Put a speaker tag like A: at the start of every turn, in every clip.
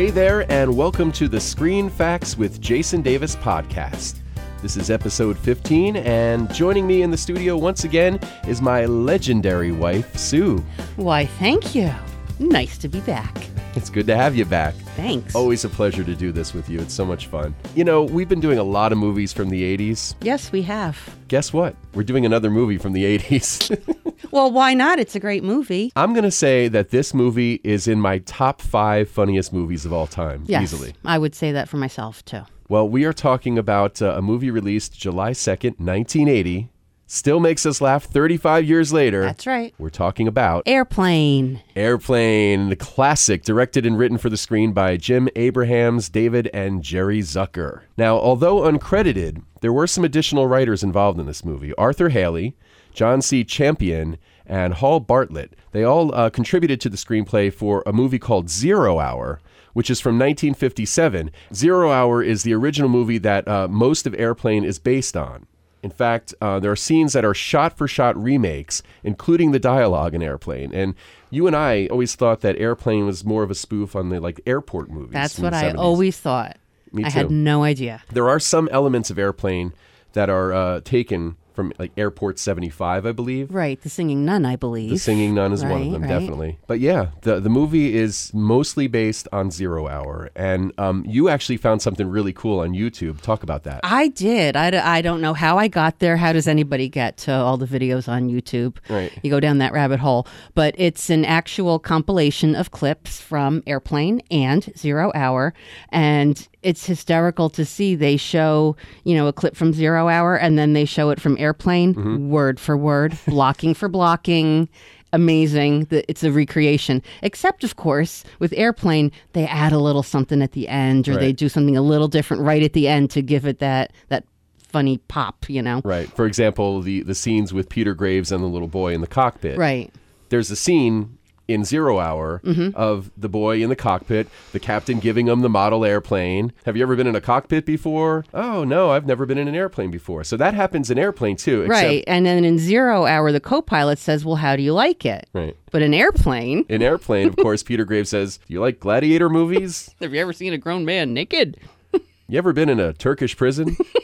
A: Hey there, and welcome to the Screen Facts with Jason Davis podcast. This is episode 15, and joining me in the studio once again is my legendary wife, Sue.
B: Why, thank you. Nice to be back.
A: It's good to have you back.
B: Thanks.
A: Always a pleasure to do this with you. It's so much fun. You know, we've been doing a lot of movies from the 80s.
B: Yes, we have.
A: Guess what? We're doing another movie from the 80s.
B: Well, why not? It's a great movie.
A: I'm going to say that this movie is in my top five funniest movies of all time,
B: Yes,
A: easily.
B: I would say that for myself too.
A: Well, we are talking about uh, a movie released July 2nd, 1980. Still makes us laugh 35 years later.
B: That's right.
A: We're talking about
B: Airplane.
A: Airplane, the classic, directed and written for the screen by Jim Abrahams, David, and Jerry Zucker. Now, although uncredited, there were some additional writers involved in this movie Arthur Hailey, John C. Champion, and Hall Bartlett. They all uh, contributed to the screenplay for a movie called Zero Hour. Which is from 1957. Zero Hour is the original movie that uh, most of Airplane is based on. In fact, uh, there are scenes that are shot for shot remakes, including the dialogue in Airplane. And you and I always thought that Airplane was more of a spoof on the like airport movies.
B: That's what I always thought.
A: Me too.
B: I had no idea.
A: There are some elements of Airplane that are uh, taken from like Airport 75, I believe.
B: Right, the singing nun, I believe.
A: The Singing Nun is one of them,
B: right.
A: definitely. But yeah, the the movie is mostly based on Zero Hour, and um, you actually found something really cool on YouTube. Talk about that.
B: I did. I, d- I don't know how I got there. How does anybody get to all the videos on YouTube?
A: Right.
B: You go down that rabbit hole. But it's an actual compilation of clips from Airplane and Zero Hour. And it's hysterical to see. They show, you know, a clip from Zero Hour and then they show it from Airplane, mm-hmm. word for word, blocking for blocking. Amazing. that It's a recreation. Except, of course, with Airplane, they add a little something at the end or they do something a little different right at the end to give it that, that funny pop, you know?
A: Right. For example, the the scenes with Peter Graves and the little boy in the cockpit.
B: Right.
A: There's a scene in Zero Hour
B: Mm-hmm.
A: of the boy in the cockpit, the captain giving him the model airplane. Have you ever been in a cockpit before? Oh no, I've never been in an airplane before. So that happens in airplane too. Except,
B: Right. And then in Zero Hour, the co pilot says, Well, how do you like it?
A: Right.
B: But an Airplane,
A: An airplane, of course, Peter Graves says, "Do you like gladiator movies?
B: have you ever seen a grown man naked?
A: You ever been in a Turkish prison?"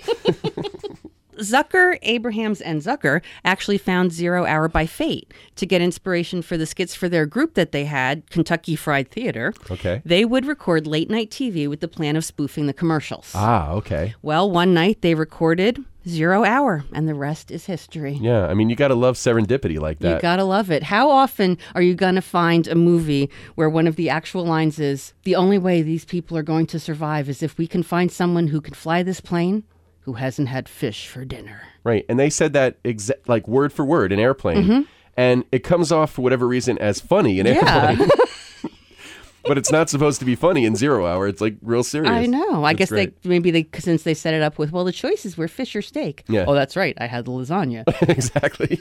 B: Zucker, Abrahams, and Zucker actually found Zero Hour by Fate to get inspiration for the skits for their group that they had, Kentucky Fried Theater.
A: Okay.
B: They would record late night TV with the plan of spoofing the commercials.
A: ah, okay.
B: Well, one night they recorded Zero Hour, and the rest is history.
A: Yeah, I mean, you got to love serendipity like that You
B: gotta love it. How often are you gonna find a movie where one of the actual lines is, "The only way these people are going to survive is if we can find someone who can fly this plane, who hasn't had fish for dinner."
A: Right. And they said that exa- like word for word in airplane. And it comes off for whatever reason as funny in
B: Mm-hmm. Yeah.
A: airplane. but it's not supposed to be funny in zero hour. It's like real serious.
B: I know. I
A: That's
B: guess
A: great.
B: they maybe they since they set it up with, well, the choices were fish or steak.
A: Yeah.
B: Oh, that's right. I had the lasagna.
A: exactly.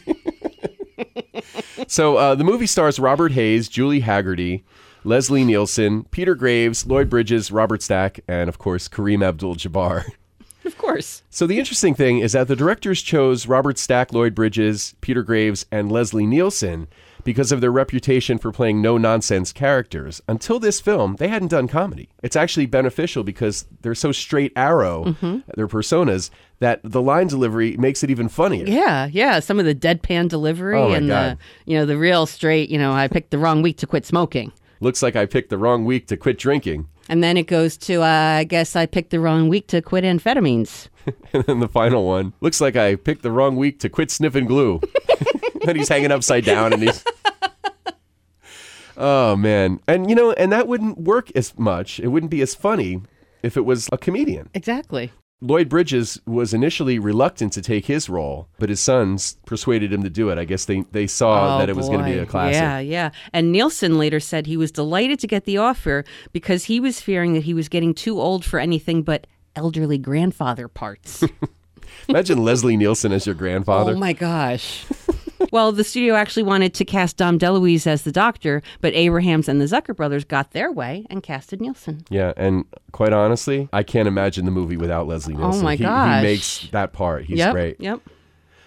A: so uh, the movie stars Robert Hays, Julie Hagerty, Leslie Nielsen, Peter Graves, Lloyd Bridges, Robert Stack, and of course Kareem Abdul-Jabbar.
B: of course.
A: So the interesting thing is that the directors chose Robert Stack, Lloyd Bridges, Peter Graves, and Leslie Nielsen because of their reputation for playing no nonsense characters. Until this film, they hadn't done comedy. It's actually beneficial because they're so straight arrow,
B: Mm-hmm.
A: their personas, that the line delivery makes it even funnier.
B: Yeah, yeah. Some of the deadpan delivery
A: Oh,
B: and
A: God.
B: the you know the real straight. You know, I picked the wrong week to quit smoking.
A: Looks like I picked the wrong week to quit drinking.
B: And then it goes to, uh, I guess I picked the wrong week to quit amphetamines.
A: And then the final one looks like I picked the wrong week to quit sniffing glue. and he's hanging upside down and he's. Oh, man. And, you know, and that wouldn't work as much. It wouldn't be as funny if it was a comedian.
B: Exactly.
A: Lloyd Bridges was initially reluctant to take his role, but his sons persuaded him to do it. I guess they, they saw
B: Oh,
A: that it was going to be a classic.
B: Yeah, yeah. And Nielsen later said he was delighted to get the offer because he was fearing that he was getting too old for anything but elderly grandfather parts.
A: Imagine Leslie Nielsen as your grandfather.
B: Oh my gosh. well, the studio actually wanted to cast Dom DeLuise as the doctor, but Abrahams and the Zucker brothers got their way and casted Nielsen.
A: Yeah, and quite honestly, I can't imagine the movie without Leslie oh, Nielsen.
B: Oh my
A: he,
B: gosh.
A: He makes that part. He's
B: yep.
A: great.
B: Yep.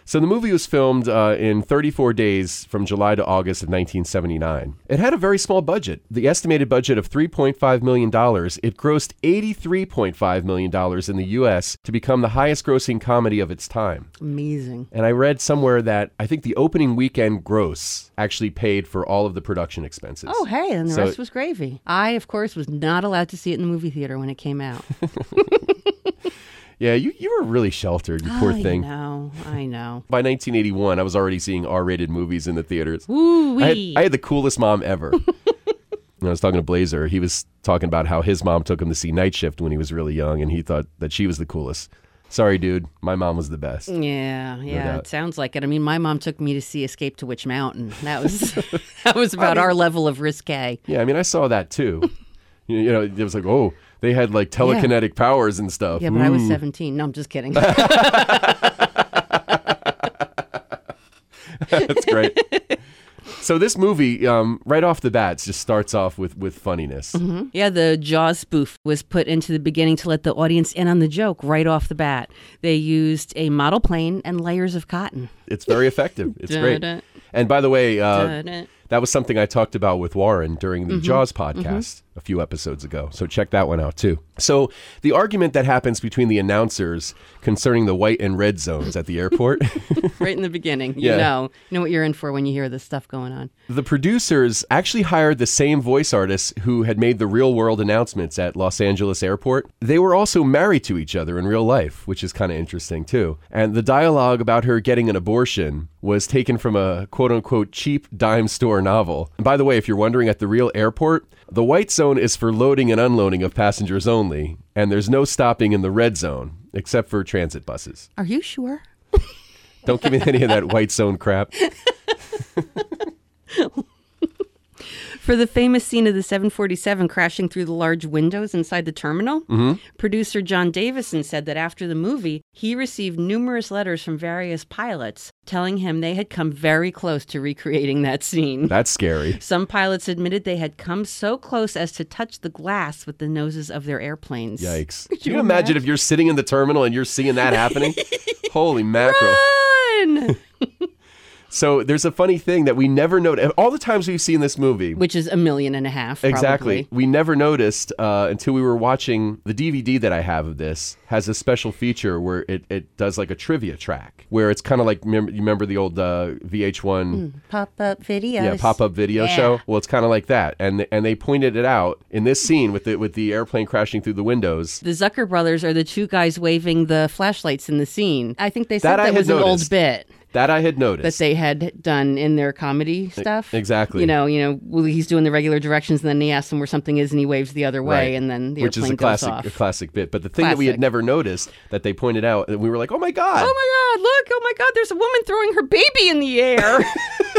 A: So the movie was filmed uh, in 34 days from July to August of 1979. It had a very small budget. The estimated budget of 3.5 million dollars. It grossed 83.5 million dollars in the U.S. to become the highest-grossing comedy of its time.
B: Amazing.
A: And I read somewhere that I think the opening weekend gross actually paid for all of the production expenses.
B: Oh, hey, and the
A: So-
B: rest was gravy. I, of course, was not allowed to see it in the movie theater when it came out.
A: Yeah, you, you were really sheltered, you poor
B: I
A: thing.
B: I know, I know.
A: By 1981, I was already seeing R-rated movies in the theaters.
B: Woo
A: I. I had the coolest mom ever. When I was talking to Blazer. He was talking about how his mom took him to see Night Shift when he was really young, and he thought that she was the coolest. Sorry, dude. My mom was the best.
B: Yeah, yeah,
A: doubt.
B: it sounds like it. I mean, my mom took me to see Escape to Witch Mountain. That was that was about our level of risque.
A: Yeah, I mean, I saw that too. you know, it was like, oh, they had like telekinetic powers and stuff.
B: Yeah, but I was
A: Mm.
B: 17. No, I'm just kidding.
A: That's great. so this movie, um, right off the bat, just starts off with with funniness.
B: yeah, the Jaws spoof was put into the beginning to let the audience in on the joke right off the bat. They used a model plane and layers of cotton.
A: It's very effective. It's great. And by the way, uh, that was something I talked about with Warren during
B: Mm-hmm.
A: the Jaws podcast a few episodes ago. So check that one out too. So the argument that happens between the announcers concerning the white and red zones at the airport,
B: right in the beginning. You
A: Yeah.
B: know, you know what you're in for when you hear this stuff going on.
A: the producers actually hired the same voice artists who had made the real world announcements at Los Angeles airport. They were also married to each other in real life, which is kind of interesting too. And the dialogue about her getting an abortion was taken from a quote unquote cheap dime store novel. And by the way, if you're wondering at the real airport, the white zone is for loading and unloading of passengers only, and there's no stopping in the red zone except for transit buses.
B: Are you sure?
A: Don't give me any of that white zone crap.
B: For the famous scene of the 747 crashing through the large windows inside the terminal,
A: Mm-hmm.
B: producer Jon Davison said that after the movie, he received numerous letters from various pilots telling him they had come very close to recreating that scene.
A: That's scary.
B: Some pilots admitted they had come so close as to touch the glass with the noses of their airplanes.
A: Yikes. Can you imagine if you're sitting in the terminal and you're seeing that happening? Holy mackerel.
B: Run!
A: So there's a funny thing that we never noticed. All the times we've seen this movie,
B: Which is a million and a half.
A: exactly,
B: probably.
A: we never noticed uh, until we were watching the DVD that I have of this has a special feature where it, it does like a trivia track where it's kind of like you remember the old uh, VH1
B: Pop up video,
A: yeah pop up video
B: Yeah.
A: show. Well, it's kind of like that, and and they pointed it out in this scene with the with the airplane crashing through the windows.
B: The Zucker brothers are the two guys waving the flashlights in the scene. I think they said
A: That
B: that, was an old bit
A: That I had noticed that
B: they had done in their comedy stuff.
A: exactly.
B: You know, you know, well, he's doing the regular directions, and then he asks him where something is, and he waves the other way,
A: Right.
B: and then the
A: which is a classic, a classic bit. But the thing that we had never noticed that they pointed out, and we were like, "Oh my god!"
B: Oh my God! Look! Oh my God! There's a woman throwing her baby in the air,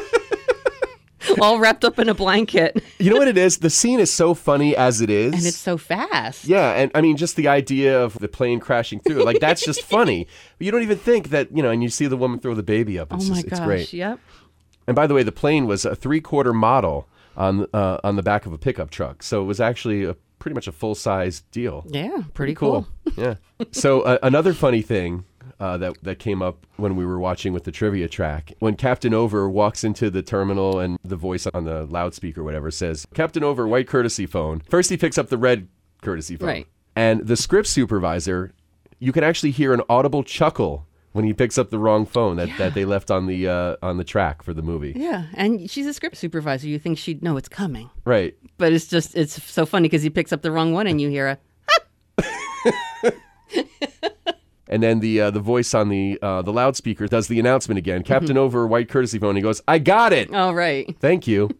B: all wrapped up in a blanket,
A: you know what it is? The scene is so funny as it is,
B: and it's so fast.
A: yeah. And I mean, just the idea of the plane crashing through, like that's just funny. You don't even think that, you know. And you see the woman throw the baby up. It's
B: Oh my
A: just, it's
B: gosh!
A: great.
B: Yep.
A: And by the way, the plane was a three-quarter model on uh, on the back of a pickup truck, so it was actually a pretty much a full-size deal.
B: Yeah. Pretty cool.
A: yeah. So uh, another funny thing uh, that that came up when we were watching with the trivia track, when Captain Oveur walks into the terminal and the voice on the loudspeaker, or whatever, says, "Captain Oveur, white courtesy phone." First, he picks up the red courtesy phone,
B: Right.
A: and the script supervisor, you can actually hear an audible chuckle when he picks up the wrong phone that, that they left on the uh, on the track for the movie.
B: Yeah, and she's a script supervisor. You think she'd know it's coming,
A: Right.
B: but it's just it's so funny because he picks up the wrong one, and you hear a
A: And then the uh, the voice on the uh, the loudspeaker does the announcement again. Captain Oveur, white courtesy phone. He goes, "I got it.
B: All right.
A: Thank you."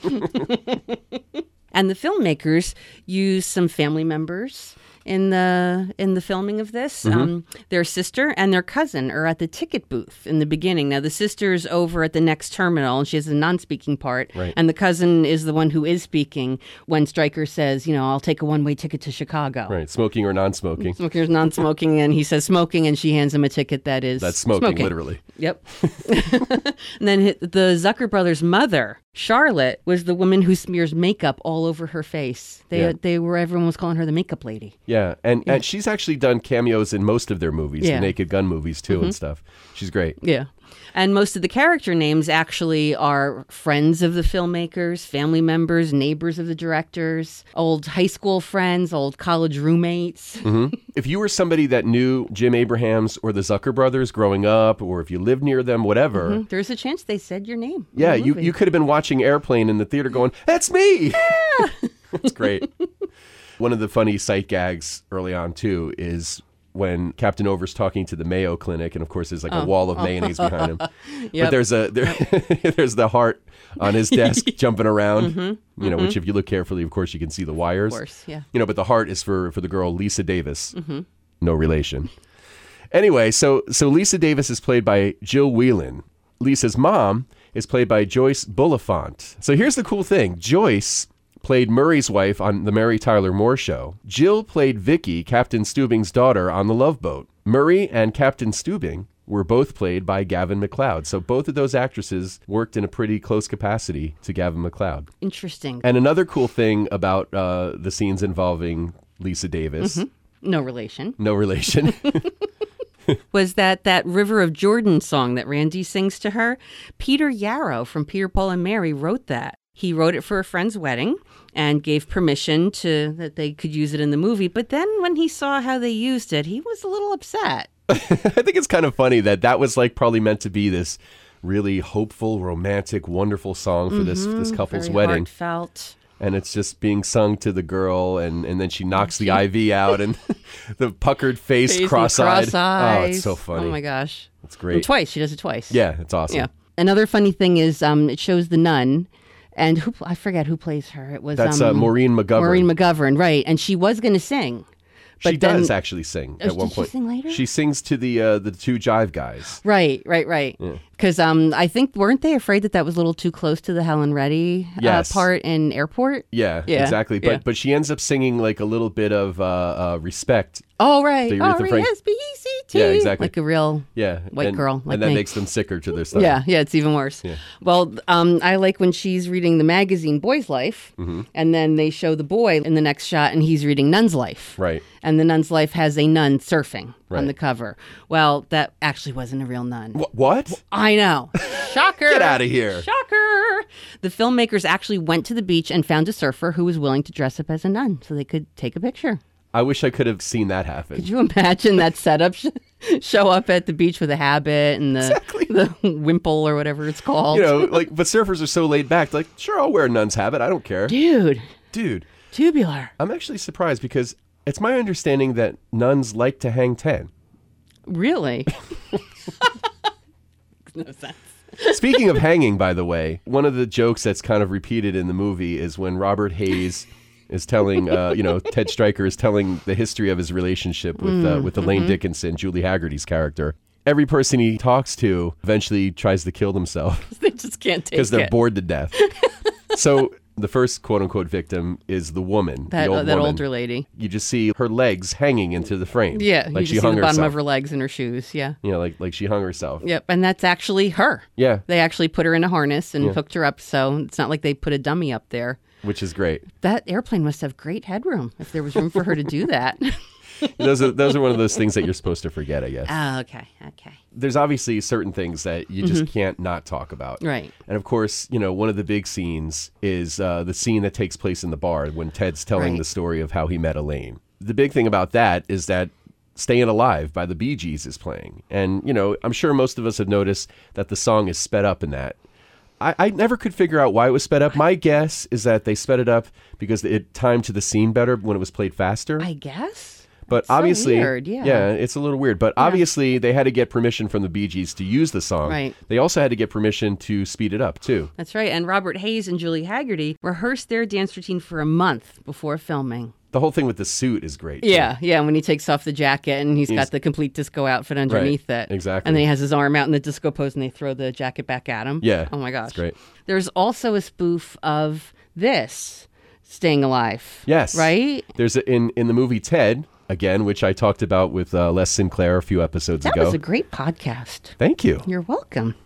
B: And the filmmakers use some family members in the in the filming of this.
A: Mm-hmm.
B: Um, their sister and their cousin are at the ticket booth in the beginning. Now the sister's over at the next terminal, and she has a non-speaking part.
A: Right.
B: And the cousin is the one who is speaking when Stryker says, "You know, I'll take a one-way ticket to Chicago."
A: right. Smoking or non-smoking.
B: Smoker's non-smoking, and he says smoking, and she hands him a ticket that is
A: That's smoking, literally.
B: Yep. and then the Zucker brothers' mother, Charlotte, was the woman who smears makeup all over her face. They
A: Yeah.
B: they were everyone was calling her the makeup lady.
A: Yeah, and, and she's actually done cameos in most of their movies,
B: Yeah. Mm-hmm.
A: the Naked Gun movies too, and stuff. She's great.
B: Yeah. And most of the character names actually are friends of the filmmakers, family members, neighbors of the directors, old high school friends, old college roommates.
A: Mm-hmm. If you were somebody that knew Jim Abrahams or the Zucker brothers growing up, or if you lived near them, whatever,
B: There's a chance they said your name.
A: yeah, you, you could have been watching Airplane in the theater going, That's me! That's great. One of the funny sight gags early on, too, is when Captain Oveur's talking to the Mayo Clinic, and of course, there's like
B: Oh.
A: a wall of mayonnaise behind him. But there's a there, there's the heart on his desk jumping around.
B: Mm-hmm.
A: You know, which if you look carefully, of course, you can see the wires.
B: Of course, yeah.
A: You know, but the heart is for for the girl Lisa Davis.
B: Mm-hmm.
A: No relation. Anyway, so so Lisa Davis is played by Jill Whelan. Lisa's mom is played by Joyce Bulifant. So here's the cool thing: Joyce played Murray's wife on the Mary Tyler Moore Show. Jill played Vicky, Captain Stubing's daughter, on the Love Boat. Murray and Captain Stubing were both played by Gavin MacLeod. So both of those actresses worked in a pretty close capacity to Gavin MacLeod.
B: Interesting.
A: And another cool thing about uh, the scenes involving Lisa Davis,
B: No relation.
A: no relation.
B: Was that that River of Jordan song that Randy sings to her? Peter Yarrow from Peter, Paul, and Mary wrote that. He wrote it for a friend's wedding and gave permission to that they could use it in the movie. But then when he saw how they used it, he was a little upset.
A: I think it's kind of funny that that was like probably meant to be this really hopeful, romantic, wonderful song for this this couple's
B: Very
A: wedding,
B: heartfelt.
A: and it's just being sung to the girl, and and then she knocks the IV out, and the puckered face,
B: Face
A: cross-eyed.
B: cross
A: Oh, it's so funny.
B: Oh my gosh.
A: It's great.
B: And
A: great.
B: twice. She does it twice.
A: Yeah, it's awesome.
B: Yeah. Another funny thing is um, it shows the nun, and who I forget who plays her. It was
A: That's
B: um,
A: uh, Maureen McGovern.
B: Maureen McGovern, right? And she was going to sing.
A: she
B: then-
A: does actually sing
B: Oh,
A: at one
B: point. she sing later?
A: She sings to the uh, the two jive guys.
B: Right, right, right. Because um, I think weren't they afraid that that was a little too close to the Helen Reddy
A: Yes.
B: uh, part in Airport?
A: Yeah,
B: Yeah,
A: exactly. But
B: yeah.
A: but she ends up singing like a little bit of uh, uh, respect.
B: Oh, right.
A: The
B: R
A: Aretha
B: E S B E C T.
A: Yeah, exactly.
B: Like a real.
A: Yeah,
B: White
A: and,
B: girl like
A: and that
B: me.
A: makes them sicker to their stomach.
B: Yeah, yeah, it's even worse. Yeah. Well, um, I like when she's reading the magazine Boy's Life,
A: Mm-hmm.
B: and then they show the boy in the next shot, and he's reading Nun's Life.
A: Right.
B: And the nun's life has a nun surfing
A: Right.
B: on the cover. Well, that actually wasn't a real nun.
A: Wh- what?
B: I know. Shocker.
A: Get out of here.
B: Shocker. The filmmakers actually went to the beach and found a surfer who was willing to dress up as a nun so they could take a picture.
A: I wish I could have seen that happen.
B: Could you imagine that setup? Show up at the beach with a habit and the, the wimple or whatever it's called.
A: you know, like, but surfers are so laid back. Like, sure, I'll wear a nun's habit. I don't care,
B: Dude,
A: dude.
B: tubular.
A: I'm actually surprised because it's my understanding that nuns like to hang ten.
B: Really? no sense.
A: Speaking of hanging, by the way, one of the jokes that's kind of repeated in the movie is when Robert Hays is telling, uh, you know, Ted Stryker is telling the history of his relationship with uh, with Elaine Dickinson, Julie Hagerty's character. Every person he talks to eventually tries to kill themselves
B: They just can't take it
A: because they're
B: it.
A: bored to death. so the first quote unquote victim is the woman,
B: That,
A: the
B: uh, that
A: woman.
B: older lady.
A: You just see her legs hanging into the frame.
B: Yeah,
A: like
B: you
A: she
B: see
A: hung
B: the bottom
A: herself.
B: of her legs and her shoes. Yeah.
A: You know, like like she hung herself.
B: Yep, and that's actually her.
A: Yeah,
B: They actually put her in a harness and hooked her up, so it's not like they put a dummy up there.
A: Which is great.
B: That airplane must have great headroom if there was room for her to do that.
A: those are those are one of those things that you're supposed to forget, I guess.
B: oh, okay, okay.
A: There's obviously certain things that you just can't not talk about.
B: Mm-hmm. Right.
A: And of course, you know, one of the big scenes is uh, the scene that takes place in the bar when Ted's telling
B: Right.
A: the story of how he met Elaine. The big thing about that is that Staying Alive by the Bee Gees is playing. And, you know, I'm sure most of us have noticed that the song is sped up in that. I, I never could figure out why it was sped up. My guess is that they sped it up because it timed to the scene better when it was played faster.
B: I guess.
A: But
B: so
A: obviously,
B: weird, yeah.
A: it's a little weird. But obviously, they had to get permission from the Bee Gees to use the song.
B: Right.
A: They also had to get permission to speed it up too.
B: That's right. And Robert Hays and Julie Hagerty rehearsed their dance routine for a month before filming.
A: The whole thing with the suit is great. too.
B: Yeah, yeah. When he takes off the jacket and he's
A: He's-
B: got the complete disco outfit underneath it.
A: exactly.
B: And then he has his arm out in the disco pose and they throw the jacket back at him.
A: Yeah,
B: Oh my gosh.
A: great.
B: There's also a spoof of this, Staying Alive.
A: Yes.
B: Right?
A: There's a, in in the movie Ted again, which I talked about with uh, Les Sinclair a few episodes
B: That
A: ago.
B: was a great podcast.
A: Thank you.
B: You're welcome.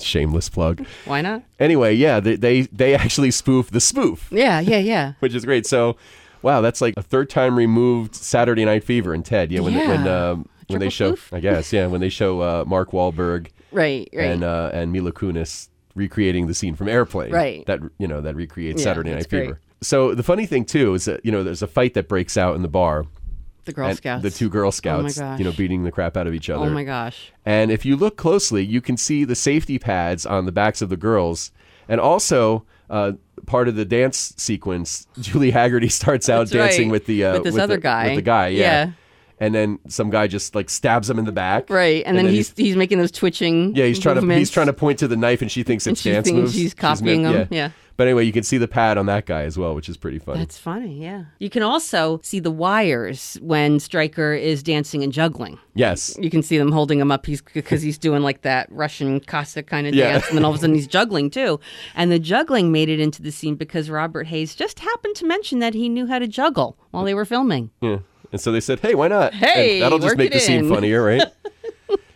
A: Shameless plug.
B: Why not?
A: Anyway, yeah, they they, they actually spoof the spoof.
B: Yeah, yeah, yeah.
A: which is great. So Wow, that's like a third time removed Saturday Night Fever in Ted. Yeah, when
B: Yeah.
A: when um, when they show. I guess, yeah, when they show uh, Mark Wahlberg
B: Right, right.
A: and uh, and Mila Kunis recreating the scene from Airplane.
B: Right.
A: That you know that recreates
B: Yeah,
A: Saturday Night
B: great.
A: Fever. So the funny thing too is that you know there's a fight that breaks out in the bar.
B: the Girl Scouts.
A: The two Girl Scouts,
B: gosh.
A: you know, beating the crap out of each other.
B: Oh my gosh.
A: And if you look closely, you can see the safety pads on the backs of the girls, and also uh, part of the dance sequence. Julie Hagerty starts out
B: That's
A: dancing
B: right.
A: with the uh,
B: With this other
A: the,
B: guy.
A: With the guy, yeah.
B: Yeah.
A: And then some guy just like stabs him in the back.
B: Right, and, then, he's, he's making those twitching.
A: yeah, he's trying to he's trying to point to the knife, and she thinks it's
B: she
A: dance
B: thinks
A: moves.
B: she's copying
A: mi-
B: him, yeah.
A: But anyway, you can see the pad on that guy as well, which is pretty funny.
B: That's funny, yeah. You can also see the wires when Stryker is dancing and juggling.
A: yes.
B: You can see them holding him up he's because he's doing like that Russian Cossack kind of
A: Yeah.
B: dance, and then all of a sudden he's juggling too. And the juggling made it into the scene because Robert Hays just happened to mention that he knew how to juggle while they were filming.
A: Yeah. And so they said, hey, why not? And
B: Hey,
A: that'll just make the scene funnier, right?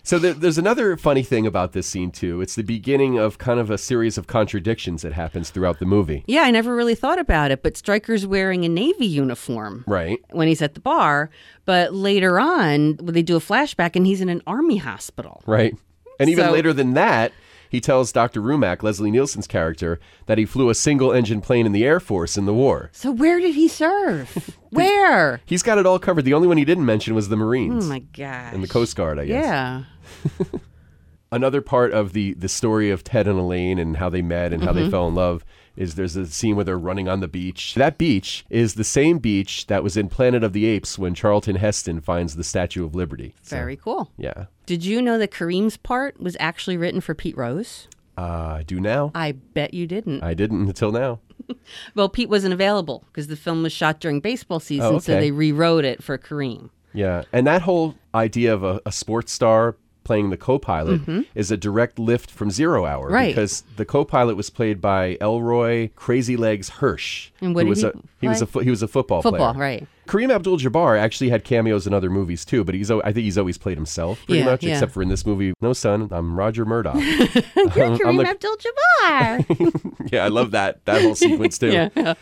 A: so there, there's another funny thing about this scene, too. It's the beginning of kind of a series of contradictions that happens throughout the movie.
B: Yeah, I never really thought about it, but Stryker's wearing a Navy uniform
A: Right.
B: when he's at the bar, but later on, when they do a flashback and he's in an army hospital.
A: Right. And even
B: So-
A: later than that, he tells Dr. Rumack, Leslie Nielsen's character, that he flew a single engine plane in the Air Force in the war.
B: So where did he serve? where?
A: He's got it all covered. The only one he didn't mention was the Marines
B: Oh my god.
A: and the Coast Guard, I guess.
B: Yeah.
A: another part of the the story of Ted and Elaine and how they met and how
B: Mm-hmm.
A: they fell in love is there's a scene where they're running on the beach. That beach is the same beach that was in Planet of the Apes when Charlton Heston finds the Statue of Liberty. So,
B: Very cool.
A: yeah.
B: Did you know that Kareem's part was actually written for Pete Rose?
A: Uh, I do now.
B: I bet you didn't.
A: I didn't until now.
B: well, Pete wasn't available because the film was shot during baseball season,
A: Oh,
B: so they rewrote it for Kareem.
A: Yeah. And that whole idea of a, a sports star playing the co-pilot is a direct lift from Zero Hour
B: Mm-hmm. Right.
A: because the co-pilot was played by Elroy Crazy Legs Hirsch.
B: And what
A: who
B: did
A: was
B: he
A: a he was a fo- he was a football player.
B: Football,
A: player.
B: right.
A: Kareem Abdul-Jabbar actually had cameos in other movies too, but he's I think he's always played himself pretty
B: Yeah,
A: much,
B: yeah.
A: except for in this movie. No, son, I'm Roger Murdoch.
B: You're Kareem
A: the-
B: Abdul-Jabbar.
A: yeah, I love that that whole sequence too.
B: yeah.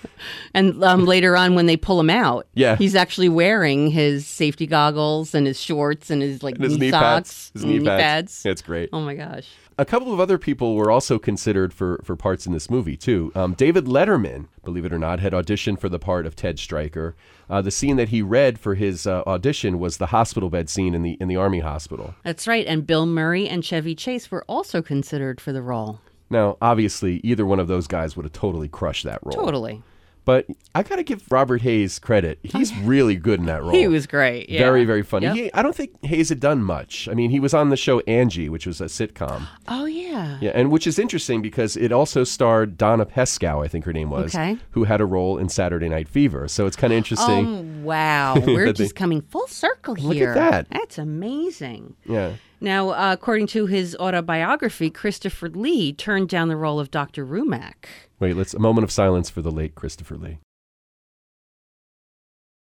B: And um, later on, when they pull him out,
A: Yeah.
B: he's actually wearing his safety goggles and his shorts and his like
A: And his
B: knee,
A: knee
B: socks,
A: pads. His
B: and
A: knee pads. It's great.
B: Oh my gosh.
A: A couple of other people were also considered for, for parts in this movie, too. Um, David Letterman, believe it or not, had auditioned for the part of Ted Stryker. Uh, the scene that he read for his uh, audition was the hospital bed scene in the in the army hospital.
B: That's right. And Bill Murray and Chevy Chase were also considered for the role.
A: Now, obviously, either one of those guys would have totally crushed that role.
B: Totally.
A: But I got to give Robert Hays credit. He's really good in that role.
B: He was great. Yeah.
A: Very, very funny.
B: Yep.
A: He, I don't think Hays had done much. I mean, he was on the show Angie, which was a sitcom.
B: Oh yeah.
A: Yeah, and which is interesting because it also starred Donna Pescow, I think her name was,
B: Okay.
A: who had a role in Saturday Night Fever. So it's kind of interesting.
B: Oh wow, we're
A: That they-
B: just coming full circle here.
A: Look at that.
B: That's amazing.
A: yeah.
B: Now, uh, according to his autobiography, Christopher Lee turned down the role of Dr. Rumack.
A: Wait, let's a moment of silence for the late Christopher Lee.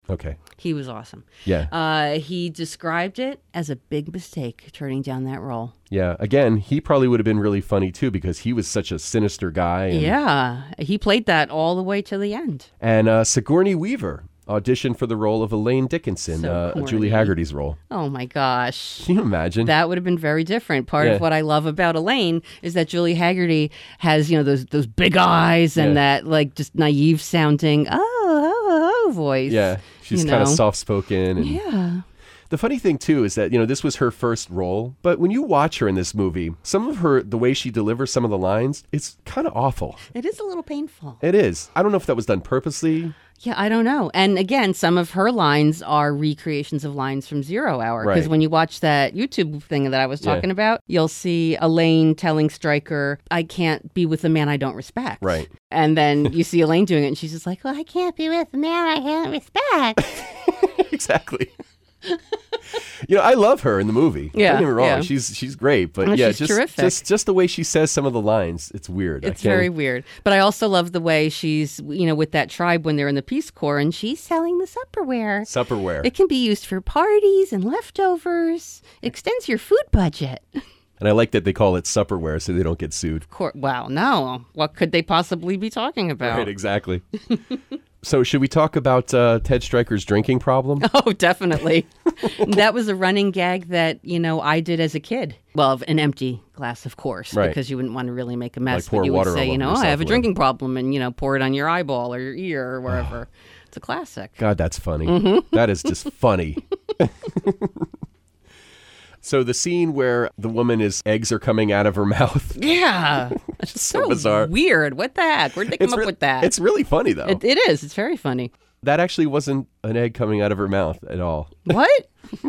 A: Okay.
B: He was awesome.
A: Yeah.
B: Uh, he described it as a big mistake turning down that role.
A: Yeah. Again, he probably would have been really funny too because he was such a sinister guy. And,
B: Yeah, he played that all the way to the end.
A: And uh, Sigourney Weaver auditioned for the role of Elaine Dickinson,
B: So
A: uh,
B: corny.
A: Julie Hagerty's role.
B: Oh my gosh.
A: Can you imagine?
B: That would have been very different. Part
A: Yeah.
B: of what I love about Elaine is that Julie Hagerty has, you know, those those big eyes and
A: Yeah.
B: that like just naive sounding oh oh oh voice.
A: yeah. She's
B: you
A: kind of soft spoken. And
B: Yeah.
A: The funny thing too is that you know this was her first role, but when you watch her in this movie, some of her the way she delivers some of the lines, it's kind of awful.
B: It is a little painful.
A: It is. I don't know if that was done purposely.
B: Yeah, I don't know. And again, some of her lines are recreations of lines from Zero Hour. Because
A: Right.
B: when you watch that YouTube thing that I was
A: Yeah.
B: talking about, you'll see Elaine telling Stryker, I can't be with a man I don't respect.
A: Right.
B: And then you see Elaine doing it, and she's just like, Well, I can't be with a man I can't respect.
A: exactly. You know, I love her in the movie.
B: Yeah,
A: Don't get me wrong.
B: yeah.
A: She's she's great, but
B: Oh,
A: yeah, just
B: terrific.
A: just just the way she says some of the lines, it's weird.
B: It's very weird. But I also love the way she's, you know, with that tribe when they're in the Peace Corps, and she's selling the Supperware.
A: Supperware.
B: It can be used for parties and leftovers. Extends your food budget.
A: and I like that they call it Supperware so they don't get sued.
B: Cor- wow, no. What could they possibly be talking about?
A: Right, exactly. So, should we talk about uh, Ted Stryker's drinking problem?
B: Oh, definitely. that was a running gag that, you know, I did as a kid. Well, an empty glass, of course,
A: Right.
B: because you wouldn't want to really make a mess.
A: Like pour
B: but you would say, you know, I have a drinking problem and, you know, pour it on your eyeball or your ear or wherever. it's a classic.
A: God, that's funny.
B: Mm-hmm.
A: That is just funny. so the scene where the woman is eggs are coming out of her mouth.
B: Yeah. It's
A: so
B: so,
A: bizarre.
B: weird. What the heck? Where'd they come
A: It's
B: up
A: re-
B: with that?
A: It's really funny though.
B: It, it is. It's very funny.
A: that actually wasn't an egg coming out of her mouth at all.
B: What?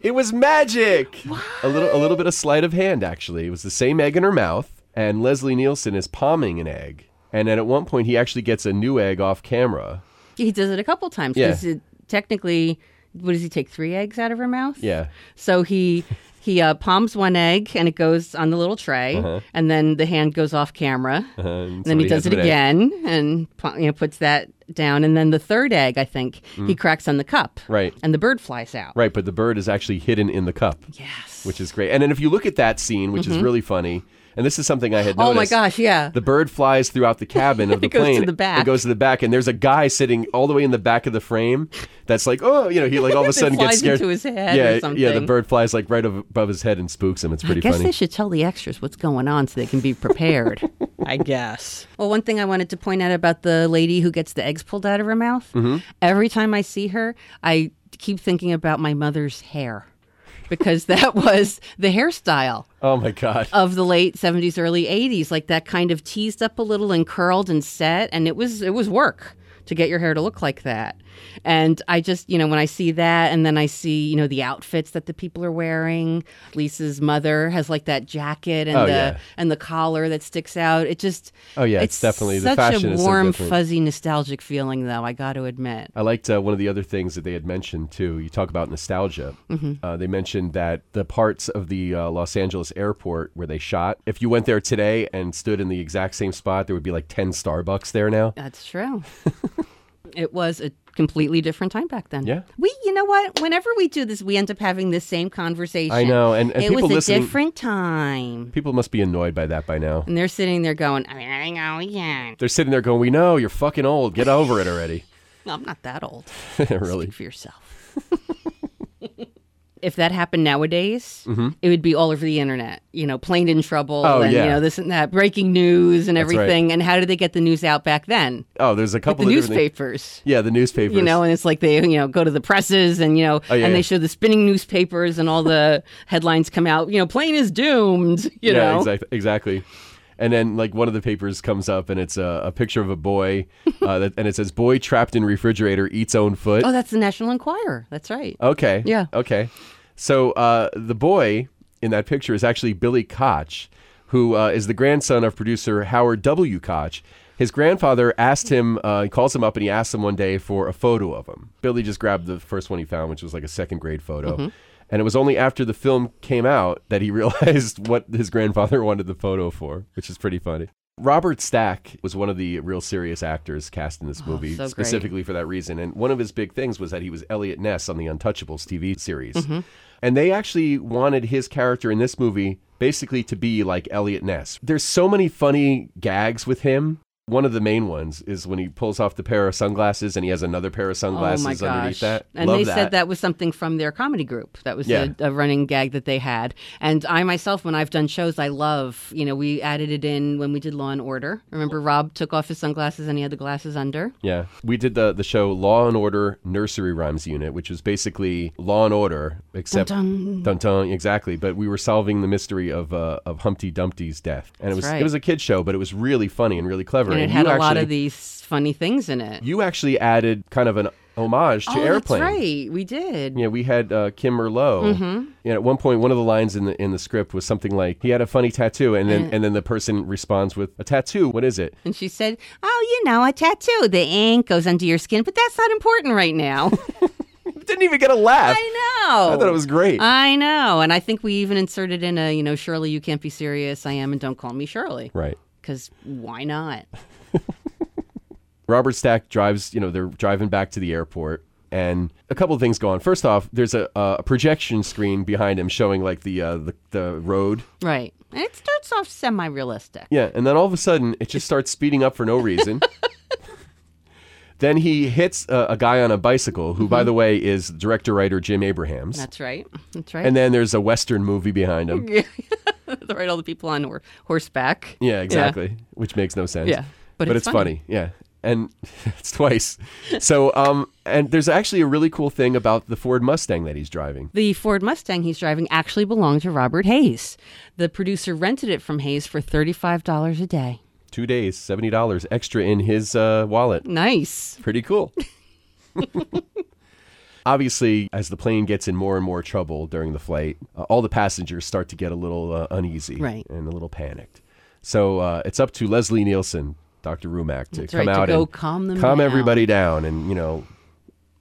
A: It was magic. A little a little bit of sleight of hand actually. It was the same egg in her mouth and Leslie Nielsen is palming an egg. And then at one point he actually gets a new egg off camera.
B: He does it a couple times.
A: Yeah.
B: it- technically, what does he take? Three eggs out of her mouth?
A: Yeah.
B: So he he uh, palms one egg and it goes on the little tray, and then the hand goes off camera.
A: Uh-huh, and
B: And then he does it
A: an egg.
B: again and you know puts that down, and then the third egg, I think, he cracks on the cup,
A: Mm. Right.
B: and the bird flies out.
A: Right, but the bird is actually hidden in the cup.
B: Yes.
A: which is great. And then if you look at that scene, which is really funny, and this is something I had
B: Mm-hmm. oh my gosh! Yeah.
A: The bird flies throughout the cabin of the
B: It goes to
A: plane.
B: the back.
A: It goes to the back, and there's a guy sitting all the way in the back of the frame. That's like, oh, you know, he like all of a
B: It
A: sudden gets scared.
B: into his head
A: yeah,
B: or
A: yeah. The bird flies like right above his head and spooks him. It's pretty funny.
B: I guess
A: funny.
B: they should tell the extras what's going on so they can be prepared. I guess. Well, one thing I wanted to point out about the lady who gets the eggs pulled out of her mouth.
A: Mm-hmm.
B: Every time I see her, I keep thinking about my mother's hair because that was the hairstyle
A: oh my god.
B: of the late 70s early 80s like that kind of teased up a little and curled and set and it was it was work to get your hair to look like that and i just you know when i see that and then i see you know the outfits that the people are wearing lisa's mother has like that jacket and
A: Oh,
B: the
A: yeah.
B: and the collar that sticks out it just
A: Oh, yeah, it's definitely- the
B: such
A: fashion
B: a
A: so
B: warm fuzzy nostalgic feeling though i got to admit
A: I liked uh, one of the other things that they had mentioned too. You talk about nostalgia.
B: Mm-hmm.
A: Uh, they mentioned that the parts of the uh, Los Angeles airport where they shot, if you went there today and stood in the exact same spot, there would be like 10 Starbucks there now.
B: That's true. it was a completely different time back then.
A: Yeah.
B: We, you know what? Whenever we do this, we end up having the same conversation.
A: I know, and- and
B: it was a
A: listening-
B: different time.
A: People must be annoyed by that by now.
B: And they're sitting there going, I mean, I know, yeah.
A: They're sitting there going, "We know you're fucking old. Get over it already."
B: I'm not that old.
A: really?
B: Speak for yourself. if that happened nowadays, it would be all over the internet. You know, plane in trouble,
A: Mm-hmm. Oh,
B: and
A: yeah.
B: you know this and that, breaking news and
A: That's right.
B: everything. And how did they get the news out back then?
A: Oh, there's a couple
B: the newspapers.
A: Yeah, the newspapers.
B: you know, and it's like they, you know, go to the presses and, you know,
A: Oh, yeah,
B: and
A: yeah.
B: they show the spinning newspapers and all the headlines come out, you know, plane is doomed, you
A: yeah,
B: know.
A: exactly, exactly. And then like one of the papers comes up and it's a, a picture of a boy, uh, that, and it says "boy trapped in refrigerator eats own foot."
B: Oh, that's the National Enquirer. That's right.
A: Okay.
B: Yeah.
A: Okay. So uh, the boy in that picture is actually Billy Koch, who uh, is the grandson of producer Howard W. Koch. His grandfather asked him, uh, he calls him up and he asks him one day for a photo of him. Billy just grabbed the first one he found, which was like a second grade photo. And it was only after the film came out that he realized what his grandfather wanted the photo for, which is pretty funny. Robert Stack was one of the real serious actors cast in this movie,
B: so great.
A: specifically for that reason. And one of his big things was that he was Eliot Ness on the Untouchables TV series.
B: Mm-hmm.
A: And they actually wanted his character in this movie basically to be like Eliot Ness. There's so many funny gags with him. One of the main ones is when he pulls off the pair of sunglasses and he has another pair of
B: Oh
A: sunglasses
B: my
A: underneath that.
B: And
A: Love
B: they
A: that.
B: said that was something from their comedy group. That was
A: Yeah.
B: a, a running gag that they had. And I myself, when I've done shows, I love, you know, we added it in when we did Law and Order. Remember Rob took off his sunglasses and he had the glasses under?
A: Yeah, we did the the show Law and Order Nursery Rhymes Unit, which was basically Law and Order, except dun dun, exactly. But we were solving the mystery of uh, of Humpty Dumpty's death, and it was
B: right.
A: it was a kid show, but it was really funny and really clever.
B: And it had a
A: actually,
B: lot of these funny things in it.
A: You actually added kind of an homage to
B: oh,
A: Airplane.
B: that's right. We did.
A: Yeah, we had uh, Kim Merlot.
B: Mm-hmm.
A: And at one point, one of the lines in the in the script was something like, "He had a funny tattoo," and then and then the person responds with, "A tattoo? What is it?"
B: And she said, Oh, you know, a tattoo. The ink goes under your skin, but that's not important right now.
A: Didn't even get a laugh.
B: I know.
A: I thought it was great.
B: I know. And I think we even inserted in a, you know, Shirley, you can't be serious. I am, and don't call me Shirley.
A: right.
B: Because why not?
A: Robert Stack drives, you know, they're driving back to the airport. And a couple of things go on. First off, there's a, a projection screen behind him showing like the, uh, the the road.
B: Right. And it starts off semi realistic.
A: Yeah, and then all of a sudden it just starts speeding up for no reason. Then he hits a, a guy on a bicycle, who, by the way, is director writer Jim Abrahams.
B: That's right. That's right.
A: and then there's a Western movie behind him.
B: right, all the people on hor- horseback.
A: Yeah, exactly. Which makes no sense.
B: Yeah, but
A: but,
B: it's
A: it's, funny. Yeah. And it's twice. So, um, and there's actually a really cool thing about the Ford Mustang that he's driving.
B: The Ford Mustang he's driving actually belonged to Robert Hays. The producer rented it from Hays for $35 a day.
A: Two days, seventy dollars extra in his uh, wallet.
B: Nice.
A: Pretty cool. Obviously, as the plane gets in more and more trouble during the flight, uh, all the passengers start to get a little uh, uneasy
B: Right.
A: and a little panicked. So uh, it's up to Leslie Nielsen, Dr. Rumack, to
B: That's
A: come
B: right, to
A: out
B: go
A: and
B: calm them
A: calm
B: down.
A: everybody down, and you know,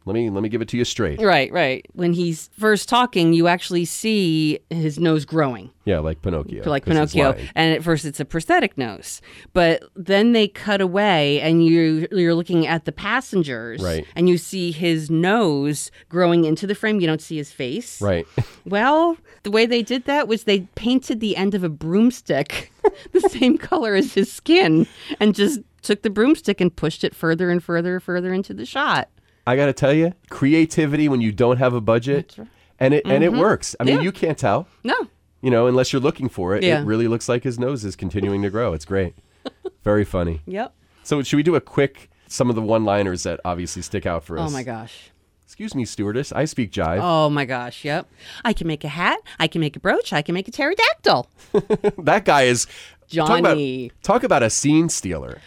A: let me let me give it to you straight.
B: Right, right. When he's first talking, you actually see his nose growing.
A: Yeah, like Pinocchio.
B: Like Pinocchio. And at first, it's a prosthetic nose, but then they cut away, and you you're looking at the passengers,
A: Right.
B: And you see his nose growing into the frame. You don't see his face,
A: Right.
B: Well, the way they did that was they painted the end of a broomstick the same color as his skin, and just took the broomstick and pushed it further and further, further into the shot.
A: I got to tell you, creativity when you don't have a budget,
B: right.
A: and it and it mm-hmm. works. I mean,
B: Yeah.
A: you can't tell,
B: No,
A: you know, unless you're looking for it.
B: Yeah.
A: It really looks like his nose is continuing to grow. It's great. Very funny.
B: yep.
A: So should we do a quick some of the one-liners that obviously stick out for oh us?
B: Oh my gosh.
A: Excuse me, stewardess. I speak jive.
B: Oh my gosh. Yep. I can make a hat. I can make a brooch. I can make a pterodactyl.
A: that guy is talk about-
B: Johnny.
A: Talk about, a scene stealer.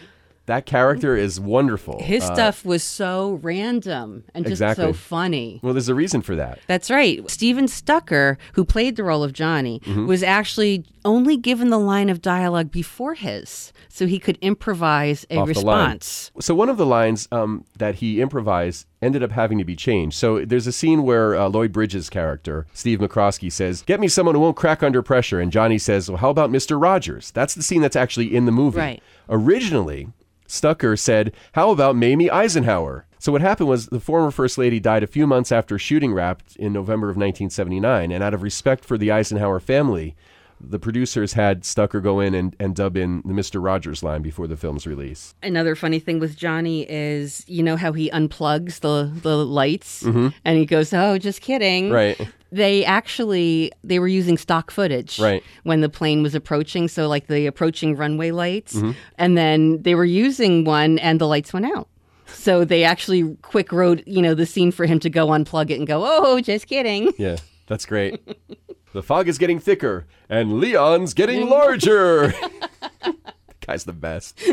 A: That character is wonderful.
B: His
A: Uh,
B: stuff was so random and just
A: Exactly.
B: so funny.
A: well, there's a reason for that.
B: That's right. Stephen Stucker, who played the role of Johnny,
A: Mm-hmm.
B: was actually only given the line of dialogue before his, so he could improvise a
A: Off
B: response.
A: So one of the lines um, that he improvised ended up having to be changed. So there's a scene where uh, Lloyd Bridges' character, Steve McCroskey, says, "Get me someone who won't crack under pressure." And Johnny says, "Well, how about Mr. Rogers?" That's the scene that's actually in the movie.
B: Right.
A: Originally, Stucker said, "How about Mamie Eisenhower?" So what happened was the former first lady died a few months after shooting wrapped in November of 1979, and out of respect for the Eisenhower family. The producers had Stucker go in and, and dub in the Mr. Rogers line before the film's release.
B: Another funny thing with Johnny is, you know how he unplugs the the lights and he goes, "Oh, just kidding."
A: Mm-hmm. Right.
B: They actually they were using stock footage
A: Right.
B: when the plane was approaching, so like the approaching runway lights,
A: Mm-hmm.
B: and then they were using one and the lights went out. So they actually quick wrote, you know, the scene for him to go unplug it and go, "Oh, just kidding."
A: Yeah, that's great. the fog is getting thicker, and Leon's getting larger. the Guy's the best.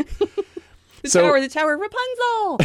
B: The
A: So-
B: tower, the tower, Rapunzel.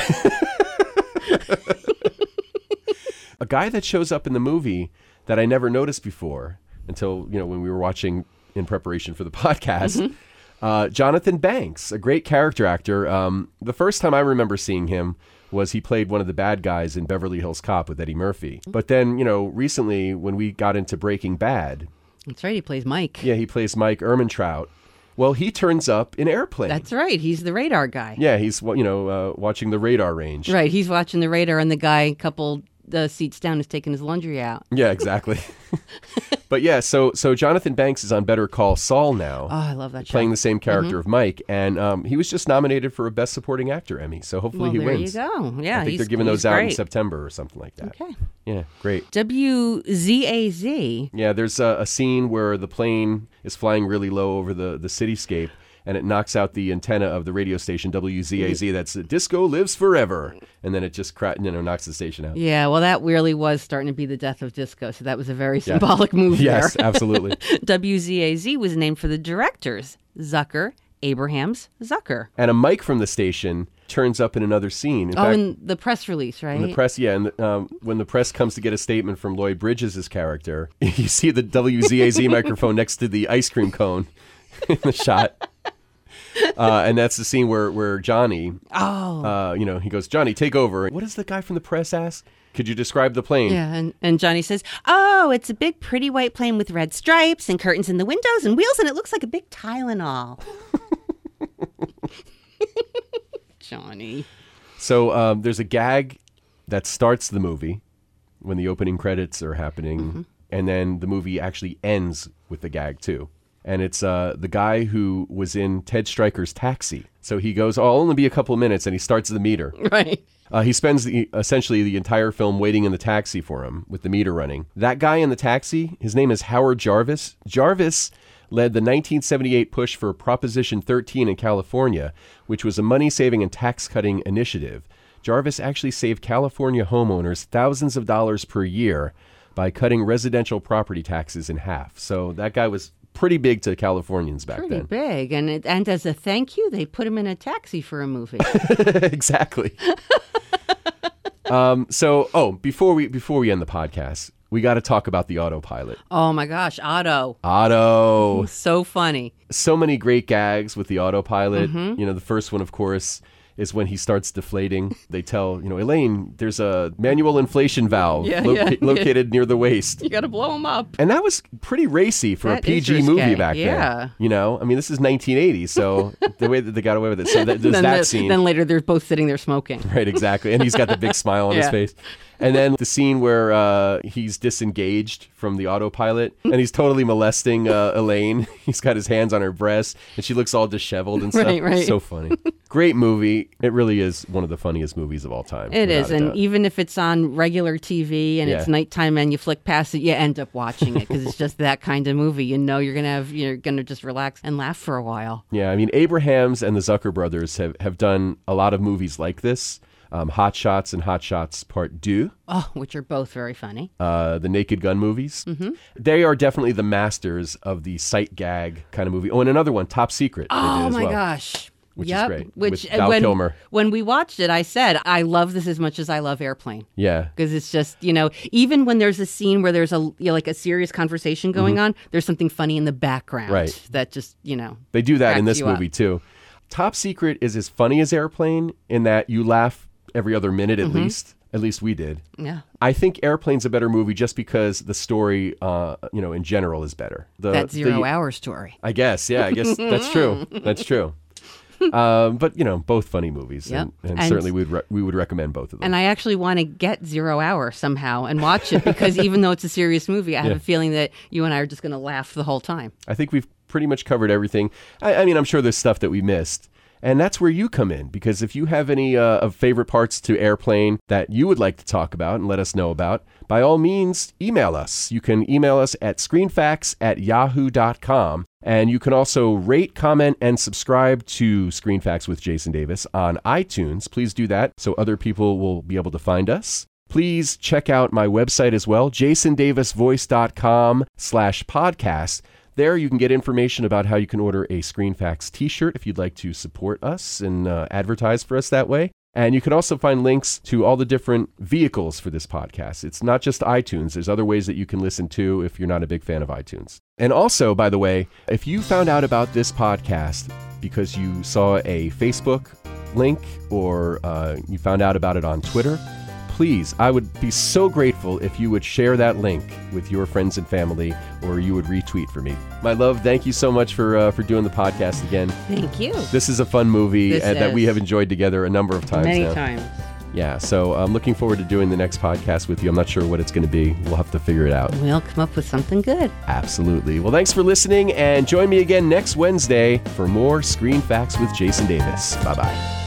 A: A guy that shows up in the movie that I never noticed before until you know when we were watching in preparation for the podcast. Uh, Jonathan Banks, a great character actor. Um, the first time I remember seeing him was he played one of the bad guys in Beverly Hills Cop with Eddie Murphy. But then, you know, recently when we got into Breaking Bad,
B: That's right. He plays Mike.
A: yeah, he plays Mike Ehrmantraut. Well, he turns up in Airplane.
B: That's right. He's the radar guy.
A: Yeah, he's you know uh, watching the radar range.
B: Right. He's watching the radar, and the guy couple the seats down is taking his laundry out.
A: Yeah, exactly. but yeah, so so Jonathan Banks is on Better Call Saul now,
B: Oh, I love that show.
A: playing the same character of Mike, and um, he was just nominated for a Best Supporting Actor Emmy. So hopefully
B: well,
A: he
B: there
A: wins.
B: There you go. Yeah,
A: I think they're giving those out in. September or something like that.
B: Okay.
A: Yeah, great.
B: WZAZ.
A: Yeah, there's a, a scene where the plane is flying really low over the, the cityscape and it knocks out the antenna of the radio station WZAZ that's Disco Lives Forever. And then it just cra- you know, knocks the station out.
B: Yeah, well, that really was starting to be the death of disco, so that was a very symbolic move
A: Yes,
B: there.
A: absolutely.
B: WZAZ was named for the directors, Zucker, Abrahams, Zucker.
A: and a mic from the station turns up in another scene. In
B: oh,
A: fact,
B: in the press release, right?
A: when the press, yeah, and the, um, when the press comes to get a statement from Lloyd Bridges' character, you see the WZAZ microphone next to the ice cream cone in the shot. Uh, and that's the scene where, where Johnny,
B: oh,
A: uh, you know, he goes, Johnny, take over. What does the guy from the press ask? Could you describe the plane?
B: yeah, and, and Johnny says, "Oh, it's a big, pretty white plane with red stripes and curtains in the windows and wheels, and it looks like a big Tylenol." Johnny.
A: So um, there's a gag that starts the movie when the opening credits are happening,
B: Mm-hmm.
A: and then the movie actually ends with the gag too. And it's uh, the guy who was in Ted Stryker's Taxi. So he goes, "Oh, I'll only be a couple of minutes," and he starts the meter.
B: Right.
A: Uh, he spends the, essentially the entire film waiting in the taxi for him with the meter running. That guy in the taxi, his name is Howard Jarvis. Jarvis led the 1978 push for Proposition 13 in California, which was a money saving and tax cutting initiative. Jarvis actually saved California homeowners thousands of dollars per year by cutting residential property taxes in half. So that guy was pretty big to Californians back then.
B: Pretty
A: then.
B: big, and it, and as a thank you, they put him in a taxi for a movie.
A: exactly. um, so, oh, before we before we end the podcast, we got to talk about the autopilot.
B: oh my gosh, Otto,
A: Auto.
B: so funny.
A: So many great gags with the autopilot.
B: Mm-hmm.
A: You know, the first one, of course, is when he starts deflating. They tell, you know, Elaine, there's a manual inflation valve
B: Yeah,
A: loca-
B: yeah.
A: located near the waist.
B: You got to blow him up.
A: And that was pretty racy for
B: That
A: a PG movie back
B: yeah.
A: then. You know, I mean, this is 1980, so the way that they got away with it. So that, there's that
B: the-
A: scene.
B: then later they're both sitting there smoking.
A: Right, exactly. And he's got the big smile on his face. And then the scene where uh, he's disengaged from the autopilot and he's totally molesting uh, Elaine. He's got his hands on her breast and she looks all disheveled and stuff.
B: Right, right.
A: So funny. Great movie. It really is one of the funniest movies of all time.
B: It is, and
A: doubt.
B: even if it's on regular TV and it's nighttime and you flick past it, you end up watching it because it's just that kind of movie. You know, you're gonna have you're gonna just relax and laugh for a while.
A: Yeah, I mean, Abrahams and the Zucker brothers have, have done a lot of movies like this. Um, Hot Shots and Hot Shots Part 2.
B: Oh, which are both very funny.
A: uh, the Naked Gun movies. Mm-hmm. They are definitely the masters of the sight gag kind of movie. Oh, and another one, Top Secret.
B: Oh my
A: well.
B: gosh.
A: Which is great,
B: Which
A: Val
B: when
A: Kilmer.
B: when we watched it, I said I love this as much as I love Airplane
A: Yeah,
B: because it's just you know even when there's a scene where there's a you know, like a serious conversation going on, there's something funny in the background
A: Mm-hmm. Right.
B: that just you know
A: they do that in this
B: you up.
A: movie too. Top Secret is as funny as Airplane in that you laugh every other minute at
B: Mm-hmm.
A: least. At least we did.
B: yeah
A: I think Airplane's a better movie just because the story, uh, you know, in general is better. The,
B: that zero
A: the-
B: hour story.
A: I guess, yeah, I guess that's true. That's true. Um, but you know, both funny movies,
B: Yep.
A: and, and,
B: And-
A: certainly we'd re- we would recommend both of them.
B: And I actually want to get Zero Hour somehow and watch it because even though it's a serious movie, I have
A: Yeah.
B: a feeling that you and I are just going to laugh the whole time.
A: I think we've pretty much covered everything. I, I mean, I'm sure there's stuff that we missed. And that's where you come in because if you have any uh, of favorite parts to Airplane that you would like to talk about and let us know about, by all means, email us. You can email us at screenfacts at yahoo.com. And you can also rate, comment, and subscribe to Screenfacts with Jason Davis on iTunes. Please do that so other people will be able to find us. Please check out my website as well, jasondavisvoice.com slash podcast. There you can get information about how you can order a ScreenFacts t-shirt if you'd like to support us and uh, advertise for us that way. And you can also find links to all the different vehicles for this podcast. It's not just iTunes. There's other ways that you can listen to if you're not a big fan of iTunes. And also, by the way, if you found out about this podcast because you saw a Facebook link or uh, you found out about it on Twitter, please, I would be so grateful if you would share that link with your friends and family or you would retweet for me. My love, thank you so much for uh, for doing the podcast again.
B: Thank you.
A: This is a fun movie uh, that we have enjoyed together a number of times
B: Many
A: now.
B: times.
A: Yeah, so I'm looking forward to doing the next podcast with you. I'm not sure what it's going to be. We'll have to figure it out.
B: We'll come up with something good.
A: Absolutely. Well, thanks for listening and join me again next Wednesday for more Screen Facts with Jason Davis. Bye bye.